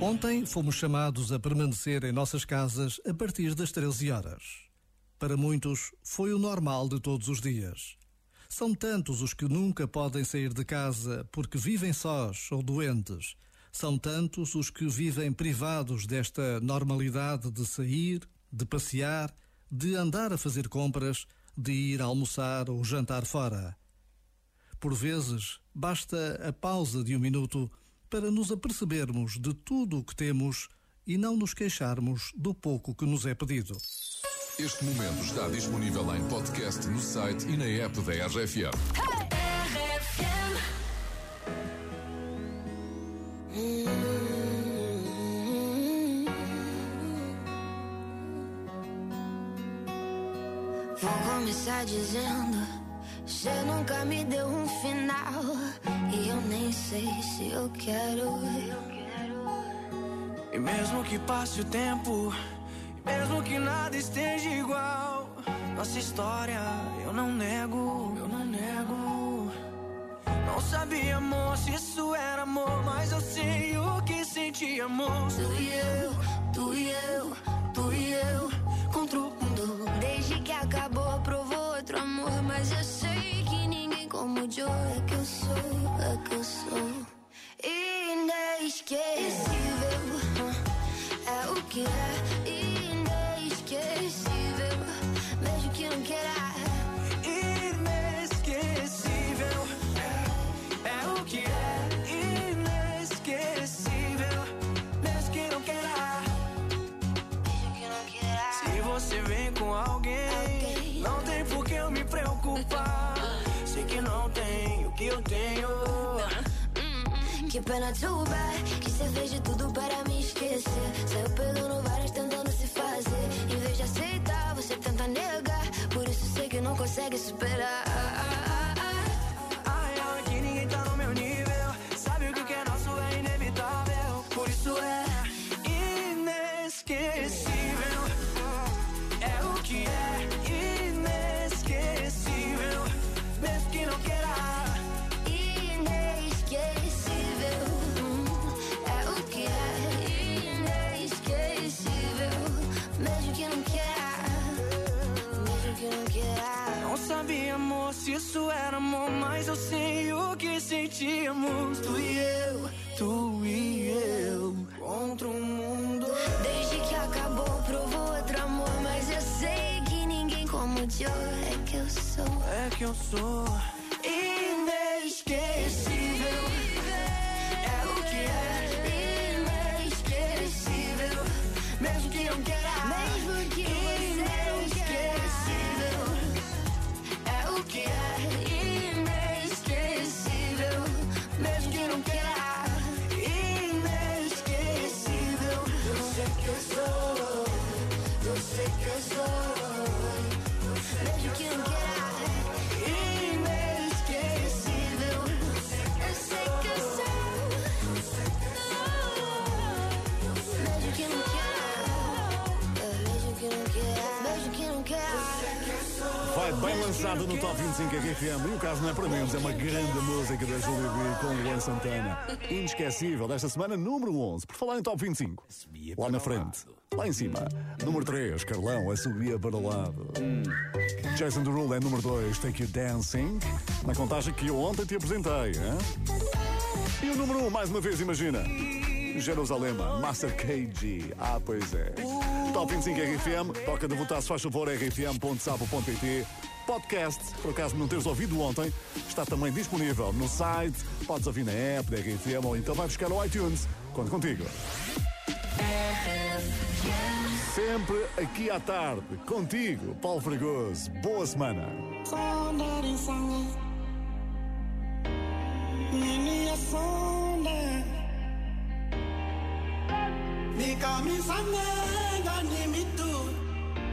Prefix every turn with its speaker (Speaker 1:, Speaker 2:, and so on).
Speaker 1: Ontem fomos chamados a permanecer em nossas casas a partir das 13 horas. Para muitos, foi o normal de todos os dias. São tantos os que nunca podem sair de casa porque vivem sós ou doentes. São tantos os que vivem privados desta normalidade de sair, de passear, de andar a fazer compras, de ir almoçar ou jantar fora. Por vezes, basta a pausa de um minuto para nos apercebermos de tudo o que temos e não nos queixarmos do pouco que nos é pedido.
Speaker 2: Este momento está disponível em podcast no site e na app da RFM.
Speaker 3: Vou começar dizendo você nunca me deu um final e eu nem sei se eu quero.
Speaker 4: E mesmo que passe o tempo, mesmo que nada esteja igual, nossa história eu não nego, eu não nego. Não sabia, amor, se isso era amor, mas eu sei o que sentíamos.
Speaker 3: Tu e eu, tu e eu, tu e eu, contra o
Speaker 4: com alguém, não tem por que eu me preocupar. Que não tem o que eu tenho.
Speaker 3: Que pena too bad Que você fez de tudo para me esquecer. Saiu pegando várias tentando se fazer. Em vez de aceitar, você tenta negar. Por isso sei que não consegue superar
Speaker 4: sabia, amor, se isso era amor, mas eu sei o que sentíamos. Tu e eu, tu e eu, contra o mundo.
Speaker 3: Desde que acabou, provou outro amor, mas eu sei que ninguém como eu é que eu sou.
Speaker 4: É que eu sou
Speaker 5: Vai bem lançado no Top 25 RFM. E o caso não é para menos, é uma grande música da Julia B com Luan Santana. Inesquecível desta semana, número 11. Por falar em Top 25. Lá na frente, lá em cima. Número 3, Carlão, a subia para o lado. Jason Derulo é número 2, Take You Dancing. Na contagem que eu ontem te apresentei. Hein? E o número 1, mais uma vez, imagina. Jerusalém, Master KG. Ah, pois é. Top 25 RFM, toca de votar, se faz favor, rfm.sapo.pt. Podcast, por acaso não teres ouvido ontem, está também disponível no site, podes ouvir na app da RFM ou então vai buscar o iTunes. Conto contigo. Sempre aqui à tarde, contigo, Paulo Fregoso. Boa semana.
Speaker 6: Nikamisanga ni mitu